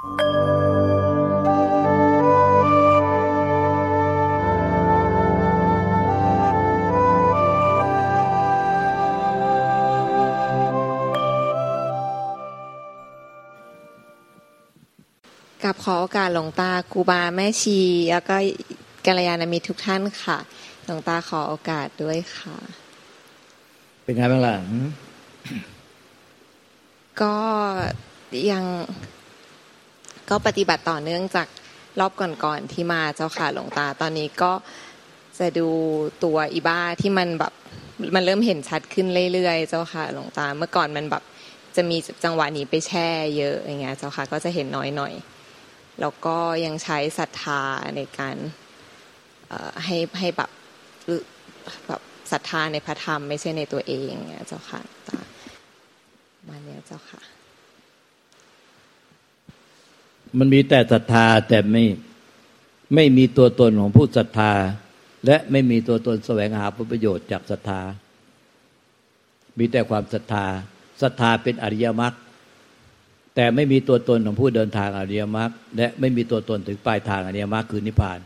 กับขอโอกาสหลวงตาครูบาแม่ชี แล้วก็กัลยาณมิตรทุกท่านค่ะ หลวงตาขอโอกาสด้วยค่ะ เป็นไงบ้างล่ะก็ยัง ก็ปฏิบัติต่อเนื่องจากรอบก่อนๆที่มาเจ้าค่ะหลวงตา ตอนนี้ก็จะดูตัวอีบ้าที่มันแบบมันเริ่มเห็นชัดขึ้นเรื่อยๆ เจ้าค่ะหลวงตาเมื่อก่อนมันแบบจะมีจังหวะนี้ไปแช่เยอะอย่างเงี้ยเจ้าค่ะก็จะเห็นน้อยหน่อย แล้วก็ยังใช้ศรัทธาในการให้ให้แบบแบบศรัทธาในพระธรรมไม่ใช่ในตัวเองเนี่ยเจ้าค่ะตามาเนี่ยเจ้าค่ะ มันมีแต่ศรัทธาแต่ไม่ไม่มีตัวตนของผู้ศรัทธา และไม่มีตัวตนแสวงหาผลประโยชน์จากศรัทธา มีแต่ความศรัทธาศรัทธาเป็นอริยมรรคแต่ไม่มีตัวตนของผู้เดินทางอริยมรรคและไม่มีตัวตนถึงปลายทางอริยมรรคคือนิพพาน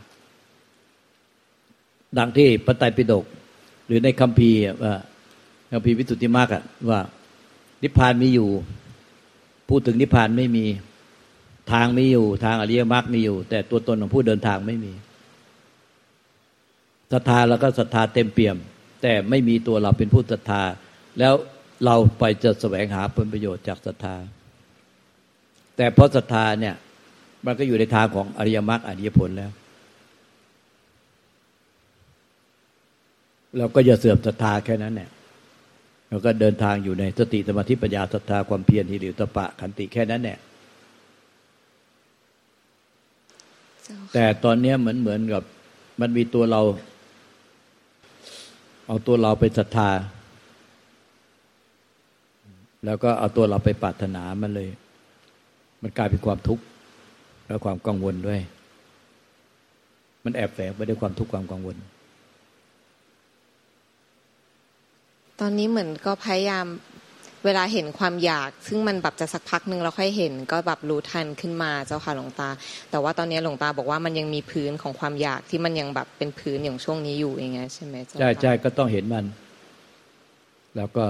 ดังที่พระไตรปิฎกหรือในคัมภีร์ว่าคัมภีร์วิสุทธิมรรคว่า นิพพานมีอยู่ พูดถึงนิพพานไม่มี ทางมีอยู่ ทางอริยมรรคมีอยู่ แต่ตัวตนของผู้เดินทางไม่มีศรัทธาแล้วก็ศรัทธาเต็มเปี่ยม แต่ไม่มีตัวเราเป็นผู้ศรัทธา แล้วเราไปจะแสวงหาผลประโยชน์จากศรัทธา แต่เพราะศรัทธาเนี่ยมันก็อยู่ในทางของอริยมรรคอริยผลแล้ว เราก็อย่าเสื่อมศรัทธาแค่นั้นเนี่ยเราก็เดินทางอยู่ในสติสมาธิปัญญาศรัทธาความเพียรที่หิริตปะขันติแค่นั้นเนี่ย แต่ตอนนี้เหมือนเหมือนกับ มันมีตัวเรา เอาตัวเราไปศรัทธา แล้วก็เอาตัวเราไปปรารถนามันเลย มันกลายเป็นความทุกข์และความกังวลด้วย มันแอบแฝงไปด้วยความทุกข์ความกังวล ตอนนี้เหมือนก็พยายาม เวลาเห็นความอยาก ซึ่งมันแบบจะสักพักหนึ่งเราค่อยเห็น ก็แบบรู้ทันขึ้นมาเจ้าค่ะหลวงตา แต่ว่าตอนนี้หลวงตาบอกว่ามันยังมีพื้นของความอยากที่มันยังแบบเป็นพื้นอย่างช่วงนี้อยู่อย่างเงี้ยใช่ไหมใช่ใช่ก็ต้องเห็นมัน แล้วก็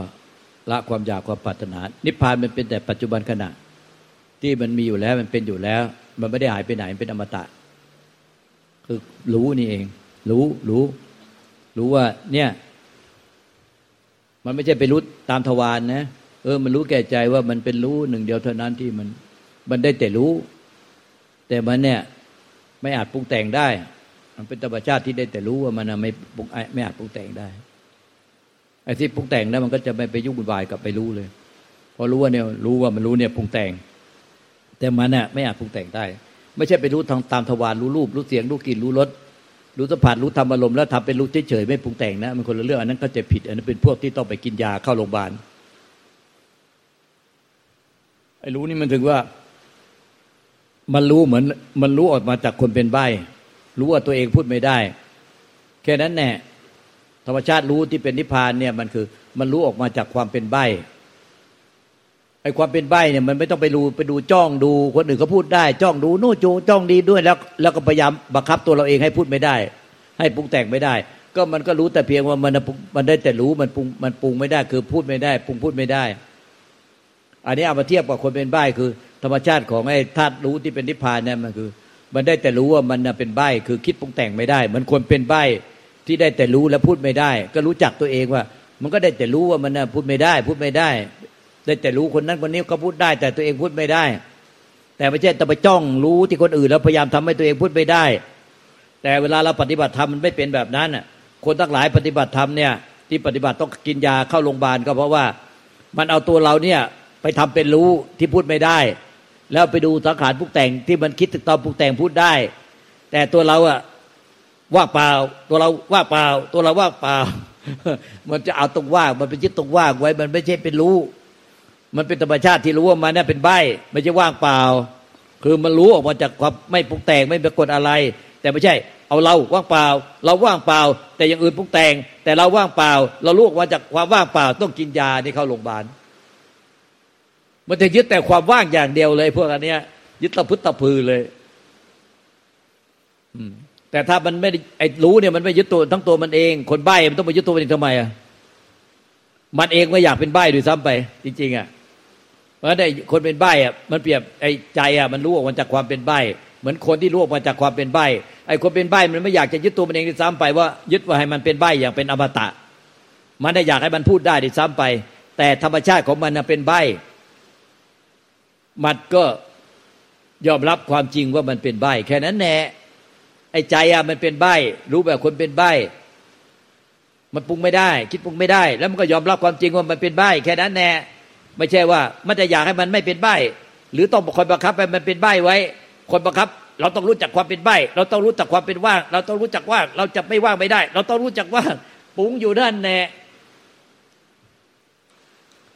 ละความอยากความปรารถนา นิพพานมันเป็นแต่ปัจจุบันขณะ ที่มันมีอยู่แล้วมันเป็นอยู่แล้ว มันไม่ได้หายไปไหนเป็นอมตะ คือรู้นี่เอง รู้รู้ รู้ว่าเนี่ย มันไม่ใช่ไปรู้ตามทวารนนะ เออ มันรู้แก่ใจว่ามันเป็นรู้หนึ่งเดียวเท่านั้นที่มัน มันได้แต่รู้ แต่มันเนี่ย ไม่อาจปรุงแต่งได้ มันเป็นธรรมชาติที่ได้แต่รู้ว่ามันไม่ปรุงไม่อาจปรุงแต่งได้ไอ้ที่ปรุงแต่งแล้วมันก็จะไม่ไปยุ่งวุ่นวายกับไปรู้เลย พอรู้ว่าเนี่ยรู้ว่ามันรู้เนี่ยปรุงแต่ง แต่มันเนี่ยไม่อาจปรุงแต่งได้ ไม่ใช่ไปรู้ทางตามทวารรู้รูป รู้เสียงรู้กลิ่นรู้รสรู้สัมผัสรู้ธรรมอารมณ์แล้วทำเป็นรู้เฉยๆไม่ปรุงแต่งนะมันคนละเรื่องอันนั้นก็จะผิด อันนั้นเป็นพวกที่ต้องไปกินยาเข้าโรงพยาบาล อ้รู้นี่มันถึงว่า มันรู้เหมือน มันรู้ออกมาจากคนเป็นใบรู้ว่าตัวเองพูดไม่ได้ แค่นั้นแน่ธรรมชาติรู้ที่เป็นนิพพานเนี่ยมันคือ มันรู้ออกมาจากความเป็นใบไอ้ความเป็นใบเนี่ยมันไม่ต้องไปดูไปดูจ้องดูคนอื่นเขาพูดได้ จ้องดูโน่จูจ้องดีด้วยแล้ว แล้วก็พยายามบังคับตัวเราเองให้พูดไม่ได้ ให้ปรุงแต่งไม่ได้ ก็มันก็รู้แต่เพียงว่ามันมันได้แต่รู้มันปรุงมันปรุงไม่ได้ คือพูดไม่ได้ปรุงพูดไม่ได้ อันนี้เอามาเทียบกับคนเป็นใบคือ ธรรมชาติของไอ้ธาตุรู้ที่เป็นนิพพานเนี่ยมันคือ มันได้แต่รู้ว่ามันเป็นใบคือคิดปรุงแต่งไม่ได้ มันคนเป็นใบที่ได้แต่รู้แล้วพูดไม่ได้ ก็รู้จักตัวเองว่า มันก็ได้แต่รู้ว่ามันพูดไม่ได้ พูดไม่ได้ ได้แต่รู้คนนั้นคนนี้ก็พูดได้ แต่ตัวเองพูดไม่ได้ แต่ไม่ใช่แต้องไปจ้องรู้ที่คนอื่น แล้วพยายามทำให้ตัวเองพูดไม่ได้ แต่เวลาเราปฏิบัติธรรมมันไม่เป็นแบบนั้นอะคนทั้งหลายปฏิบัติธรรมเนี่ยที่ปฏิบัติต้องกินยาเข้าโรงพยาบาลก็เพราะว่า มันเอาตัวเราเนี่ย ไปทำเป็นรู้ที่พูดไม่ได้ แล้วไปดูสังขารพุกแต่งที่มันคิดถึงตอนพุกแต่งพูดได้ แต่ตัวเราอะว่างเปล่า ตัวเราว่างเปล่า ตัวเราว่างเปล่า มันจะเอาตรงว่างมันเป็นยึดตรงว่างไว้ มันไม่ใช่เป็นรู้ มันเป็นธรรมชาติที่รู้ว่ามันนี่เป็นใบไม่ใช่ว่างเปล่า คือมันรู้ออกมาจากความไม่ปรุงแต่งไม่ปรากฏอะไร แต่ไม่ใช่เอาเราว่างเปล่า เราว่างเปล่า แต่อย่างอื่นปรุงแต่ง แต่เราว่างเปล่า เรารู้ออกมาจากความว่างเปล่าต้องกินยาที่เข้าโรงพยาบาล มันจะยึดแต่ความว่างอย่างเดียวเลย พวกอันเนี้ย ยึดตะพุตตะพือเลยแต่ถ้ามันไม่ไอ้รู้เนี่ยมันไม่ยึดตัวทั้งตัวมันเอง คนใบ้มันต้องไปยึดตัวมันเองทำไมอะมันเองไม่อยากเป็นใบ้ด้วยซ้ำไป จริง ๆอะเพราะได้คนเป็นใบ้อะมันเปรียบไอ้ใจอะมันรู้ออกมาจากความเป็นใบ้เหมือนคนที่รู้ออกมาจากความเป็นใบ้ไอ้คนเป็นใบ้มันไม่อยากจะยึดตัวมันเองด้วยซ้ำไปว่ายึดว่าให้มันเป็นใบ้อย่างเป็นอมตะ มันได้อยากให้มันพูดได้ด้วยซ้ำไป แต่ธรรมชาติของมันเป็นใบ้ มันก็ยอมรับความจริงว่ามันเป็นใบแค่นั้นแน่ไอ้ใจอะมันเป็นใบรู้แบบคนเป็นใบมันปรุงไม่ได้ คิดปรุงไม่ได้ แล้วมันก็ยอมรับความจริงว่ามันเป็นใบแค่นั้นแน่ไม่ใช่ว่า มันจะอยากให้มันไม่เป็นใบหรือต้องคอยบังคับให้มันเป็นใบไว้ คนบังคับ เราต้องรู้จักความเป็นใบเราต้องรู้จักความเป็นว่าง เราต้องรู้จักว่างเราจะไม่ว่างไม่ได้ เราต้องรู้จักว่างปุงอยู่ด้านแน่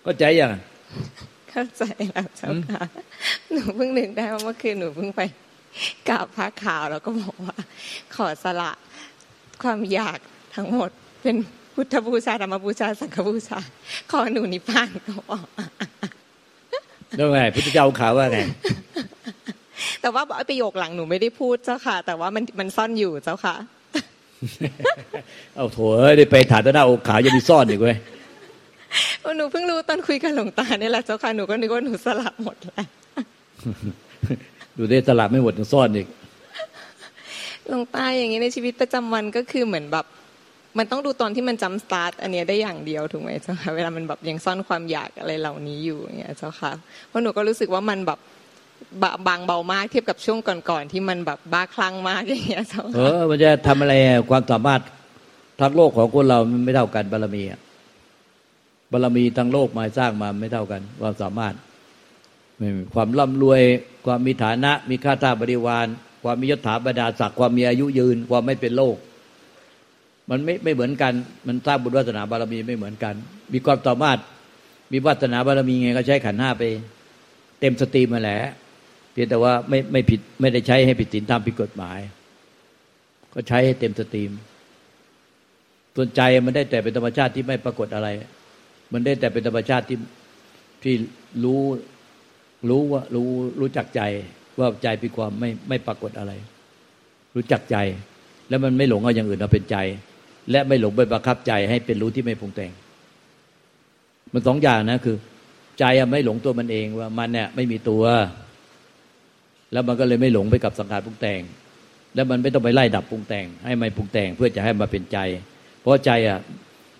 ก็ใจยัง เข้าใจแล้วเจ้าค่ะหนูเพิ่งนึกได้ว่าเมื่อคืนหนูเพิ่งไปกราบพระขาวแล้วก็บอกว่า ขอสละความอยากทั้งหมด เป็นพุทธบูชาธรรมบูชาสังฆบูชาขอหนูนิพพานก็บอกแล้วไงพุทธเจ้าข่าวว่าไงแต่ว่าประโยคหลังหนูไม่ได้พูดเจ้าค่ะ แต่ว่ามันมันซ่อนอยู่เจ้าค่ะ เอาโถเอ้ยได้ไปถาตนาอกขาวยังมีซ่อนอีกเว้ย หนูเพิ่งรู้ตอนคุยกับหลวงตาเนี่ยแหละเจ้าค่ะหนูก็นึกว่าหนูสลับหมดแล้วดูได้สลับไม่หมดยังซ่อนอีกหลวงตาอย่างนี้ในชีวิตประจำวันก็คือเหมือนแบบมันต้องดูตอนที่มันจำสตาร์ทอันนี้ได้อย่างเดียวถูกไหมเจ้าค่ะเวลามันแบบยังซ่อนความอยากอะไรเหล่านี้อยู่อย่างเงี้ยเจ้าค่ะเพราะหนูก็รู้สึกว่ามันแบบบางเบามากเทียบกับช่วงก่อนๆที่มันแบบบ้าคลั่งมากอย่างเงี้ยเจ้าค่ะเออมันจะทำอะไรความสามารถทั้งโลกของคนเรามันไม่เท่ากันบารมีอะ บารรมีทั้งโลกมาสร้างมาไม่เท่ากันความสามารถ ความร่ำรวย ความมีฐานะมีข้าทาสบริวาร ความมียศถาบรรดาศักดิ์ความมีอายุยืน ความไม่เป็นโรคมันไม่ไม่เหมือนกัน มันสร้างบุญวาสนาบารมีไม่เหมือนกัน มีความสามารถมีวาสนาบารมีไงก็ใช้ขันธ์ห้าไป เต็ม steam มาแหละเพียงแต่ว่าไม่ไม่ผิดไม่ได้ใช้ให้ผิดศีลธรรมผิดกฎหมาย ก็ใช้ให้เต็ม steam ส่วนใจมันได้แต่เป็นธรรมชาติที่ไม่ปรากฏอะไร มันได้แต่เป็นธรรมชาติที่ที่รู้รู้ว่ารู้รู้จักใจว่าใจเป็นความไม่ไม่ปรากฏอะไร รู้จักใจ แล้วมันไม่หลงเอาอย่างอื่นเอาเป็นใจ และไม่หลงไปบังคับใจให้เป็นรู้ที่ไม่ปรุงแต่ง มันสองอย่างนะคือ ใจไม่หลงตัวมันเองว่ามันเนี่ยไม่มีตัว แล้วมันก็เลยไม่หลงไปกับสังขารปรุงแต่ง แล้วมันไม่ต้องไปไล่ดับปรุงแต่ง ให้มันปรุงแต่งเพื่อจะให้มาเป็นใจ เพราะใจอะ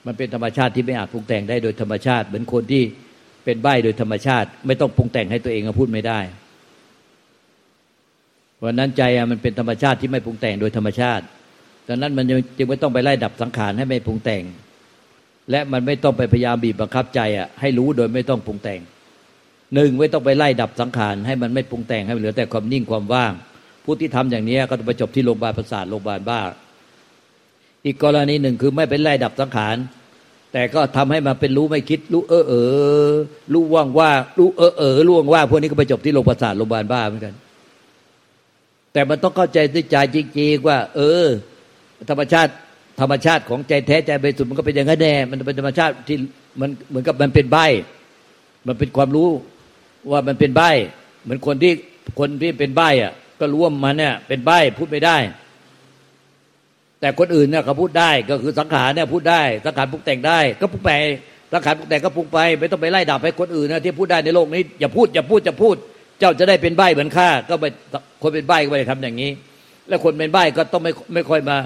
มันเป็นธรรมชาติที่ไม่อาจปรุงแต่งได้โดยธรรมชาติ เหมือนคนที่เป็นใบ้โดยธรรมชาติ ไม่ต้องปรุงแต่งให้ตัวเองพูดไม่ได้วันนั้นใจมันเป็นธรรมชาติที่ไม่ปรุงแต่งโดยธรรมชาติดังนั้นมันจึงไม่ต้องไปไล่ดับสังขารให้ไม่ปรุงแต่ง และมันไม่ต้องไปพยายามบีบบังคับใจอะให้รู้โดยไม่ต้องปรุงแต่งหนึ่งไม่ต้องไปไล่ดับสังขารให้มันไม่ปรุงแต่งให้เหลือแต่ความนิ่งความว่าง ผู้ที่ทำอย่างนี้ก็จะไปจบที่โรงพยาบาลประสาทโรงพยาบาลบ้า อีกกรณีหนึ่งคือไม่เป็นไล่ดับสังขาร แต่ก็ทำให้มาเป็นรู้ไม่คิด รู้เออเออรู้ว่างว่ารู้เออเออรู้ว่างว่าพวกนี้ก็ไปจบที่โรงพยาบาลโรงพยาบาลบ้าเหมือนกัน แต่มันต้องเข้าใจด้วยใจจริงๆว่า เออ ธรรมชาติธรรมชาติของใจแท้ใจบริสุทธิ์มันก็เป็นอย่างนั้นแน่มันเป็นธรรมชาติที่มันเหมือนกับมันเป็นใบ มันเป็นความรู้ว่ามันเป็นใบ เหมือนคนที่คนที่เป็นใบอะ ก็รู้ว่ามันเนี่ยเป็นใบพูดไม่ได้ แต่คนอื่นเนี่ยเขาพูดได้ก็คือสังขารเนี่ยพูดได้สังขารปรุงแต่งได้ ก็ปรุงไปสังขารปรุงแต่งก็ปรุงไป ไม่ต้องไปไล่ดับให้คนอื่นนะที่พูดได้ในโลกนี้อย่าพูดอย่าพูดจะพูด เจ้าจะได้เป็นใบเหมือนข้าก็ไปคนเป็นใบก็ไม่ได้ทำอย่างนี้ แล้วคนเป็นใบก็ต้องไม่ไม่ค่อยมา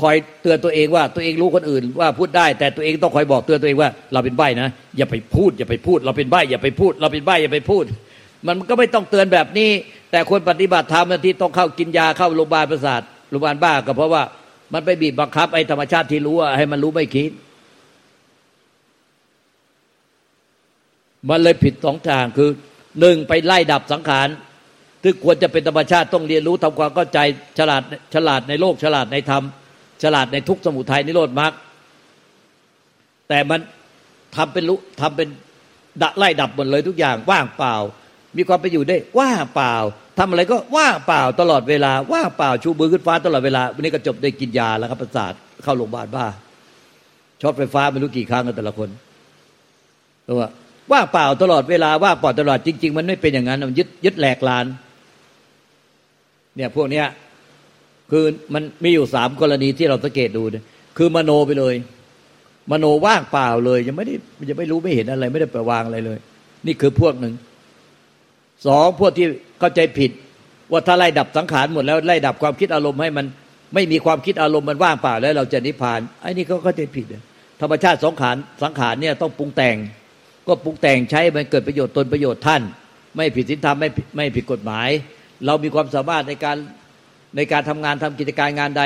คอยเตือนตัวเองว่าตัวเองรู้คนอื่นว่าพูดได้ แต่ตัวเองต้องคอยบอกเตือนตัวเองว่า เราเป็นใบนะอย่าไปพูด อย่าไปพูด เราเป็นใบอย่าไปพูด เราเป็นใบอย่าไปพูด มันก็ไม่ต้องเตือนแบบนี้ แต่คนปฏิบัติธรรมที่ต้องเข้ากินยาเข้าโรงพยาบาลประสาทโรงพยาบาลบ้าก็เพราะว่า มันไปบีบบังคับไอ้ธรรมชาติที่รู้ให้มันรู้ไม่คิด มันเลยผิดสองทางคือหนึ่งไปไล่ดับสังขารที่ควรจะเป็นธรรมชาติต้องเรียนรู้ทำความเข้าใจฉลาดฉลาดในโลกฉลาดในธรรม ฉลาดในทุกสมุทัยนิโรธมรรคแต่มันทำเป็นรู้ทำเป็นดะไล่ดับหมดเลยทุกอย่างว่างเปล่า มีความไปอยู่ได้ว่างเปล่าทำอะไรก็ว่างเปล่าตลอดเวลา ว่างเปล่าชูมือขึ้นฟ้าตลอดเวลาวันนี้ก็จบได้กินยาแล้วครับประสาทเข้าโรงพยาบาลบ้าช็อตไฟฟ้าไม่รู้กี่ครั้งกันแต่ละคนเพราะว่าว่างเปล่าตลอดเวลาว่างเปล่าตลอดจริง ๆ มันไม่เป็นอย่างนั้นมันยึดยึดแหลกลาน เนี่ยพวกเนี้ยคือมันมีอยู่สามกรณีที่เราสังเกตดูนคือมโนไปเลย มโนว่างเปล่าเลย ยังไม่ได้ยังไม่รู้ไม่เห็นอะไร ไม่ได้ไปวางอะไรเลย นี่คือพวกหนึ่ง สองพวกที่เข้าใจผิด ว่าถ้าไล่ดับสังขารหมดแล้วไล่ดับความคิดอารมณ์ให้มันไม่มีความคิดอารมณ์มันว่างเปล่าแล้ว เราจะนิพพานไอ้นี่เขาเข้าใจผิดธรรมชาติสังขารสังขารเนี่ยต้องปรุงแต่ง ก็ปรุงแต่งใช้มันเกิดประโยชน์ตนประโยชน์ท่าน ไม่ผิดศีลธรรมไม่ไม่ผิดกฎหมาย เรามีความสามารถในการในการทำงานทำกิจการงานใด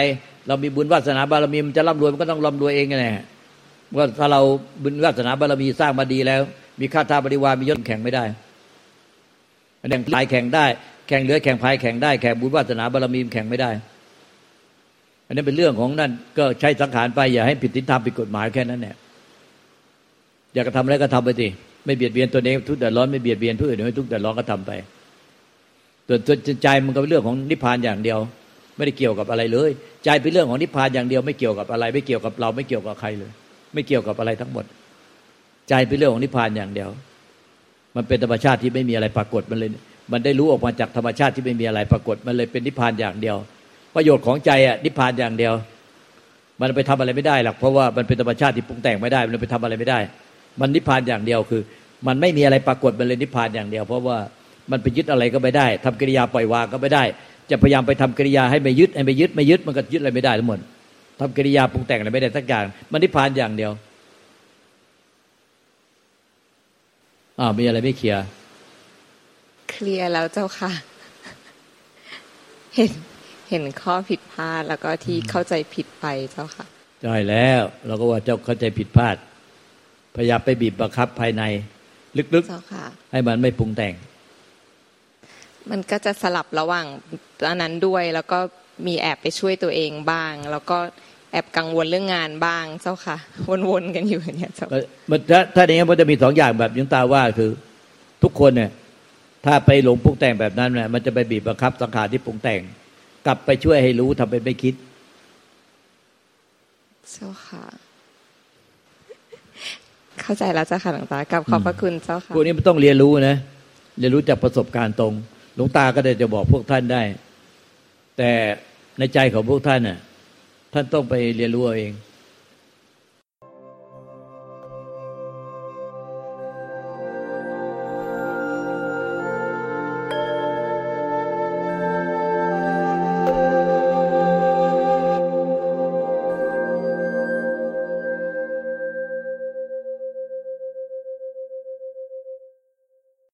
เรามีบุญวาสนาบารมีมันจะร่ำรวยมันก็ต้องร่ำรวยเองไงว่าถ้าเราบุญวาสนาบารมีสร้างมาดีแล้ว มีข้าทาบริวารมียศแข่งไม่ได้ แข่งพายแข่งได้ แข่งเรือแข่งพายแข่งได้แข่งบุญวาสนาบารมีแข่งไม่ได้ อันนี้เป็นเรื่องของนั่นก็ใช้สังขารไปอย่าให้ผิดศีลธรรมผิดกฎหมายแค่นั้นแหละอยากจะทำอะไรก็ทำไปสิไม่เบียดเบียนตัวเองทุกข์เดือดร้อนไม่เบียดเบียนผู้อื่นไม่ทุกข์เดือดร้อนก็ทำไปส่วนใจมันก็เป็นเรื่องของนิพพานอย่างเดียว ไม่ได้เกี่ยวกับอะไรเลย ใจเป็นเรื่องของนิพพานอย่างเดียว ไม่เกี่ยวกับอะไร ไม่เกี่ยวกับเราไม่เกี่ยวกับใครเลย ไม่เกี่ยวกับอะไรทั้งหมด ใจเป็นเรื่องของนิพพานอย่างเดียว มันเป็นธรรมชาติที่ไม่มีอะไรปรากฏมันเลย มันได้รู้ออกมาจากธรรมชาติที่ไม่มีอะไรปรากฏมันเลยเป็นนิพพานอย่างเดียว ประโยชน์ของใจอะนิพพานอย่างเดียว มันไปทำอะไรไม่ได้หรอกเพราะว่ามันเป็นธรรมชาติที่ปรุงแต่งไม่ได้มันไปทำอะไรไม่ได้ มันนิพพานอย่างเดียวคือ มันไม่มีอะไรปรากฏมันเลยนิพพานอย่างเดียว เพราะว่ามันไปยึดอะไรก็ไม่ได้ทำกิริยาปล่อยวางก็ไม่ได้ จะพยายามไปทำกิริยาให้ไม่ยึดให้ไม่ยึดไม่ยึดมันก็ยึดอะไรไม่ได้ทั้งหมดทำกิริยาปรุงแต่งอะไรไม่ได้สักอย่างมันนิพพานอย่างเดียว อ่ามีอะไรไม่เคลียร์เคลียร์แล้วเจ้าค่ะ เห็นเห็นข้อผิดพลาดแล้วก็ที่เข้าใจผิดไปเจ้าค่ะใช่แล้วเราก็ว่าเจ้าเข้าใจผิดพลาด พยายามไปบีบบังคับภายใน ลึกเจ้าค่ะๆให้มันไม่ปรุงแต่ง มันก็จะสลับระหว่างอันนั้นด้วยแล้วก็มีแอบไปช่วยตัวเองบ้าง แล้วก็ แอบกังวลเรื่องงานบ้างเจ้าค่ะ วนๆกันอยู่เนี่ยเจ้ามันถ้าถ้าอย่างนี้มันจะมีสองอย่างแบบยุงตาว่าคือ ทุกคนเนี่ย ถ้าไปหลงปรุงแต่งแบบนั้นเนี่ยมันจะไปบีบบังคับสังขารที่ปรุงแต่ง กลับไปช่วยให้รู้ทำเป็นไม่คิดเจ้าค่ะ เข้าใจแล้วเจ้าค่ะหลวงตากับขอบพระคุณเจ้าค่ะพวกนี้มันต้องเรียนรู้นะเรียนรู้จากประสบการณ์ตรง หลวงตาก็ได้จะบอกพวกท่านได้ แต่ในใจของพวกท่านน่ะ ท่านต้องไปเรียนรู้เอาเอง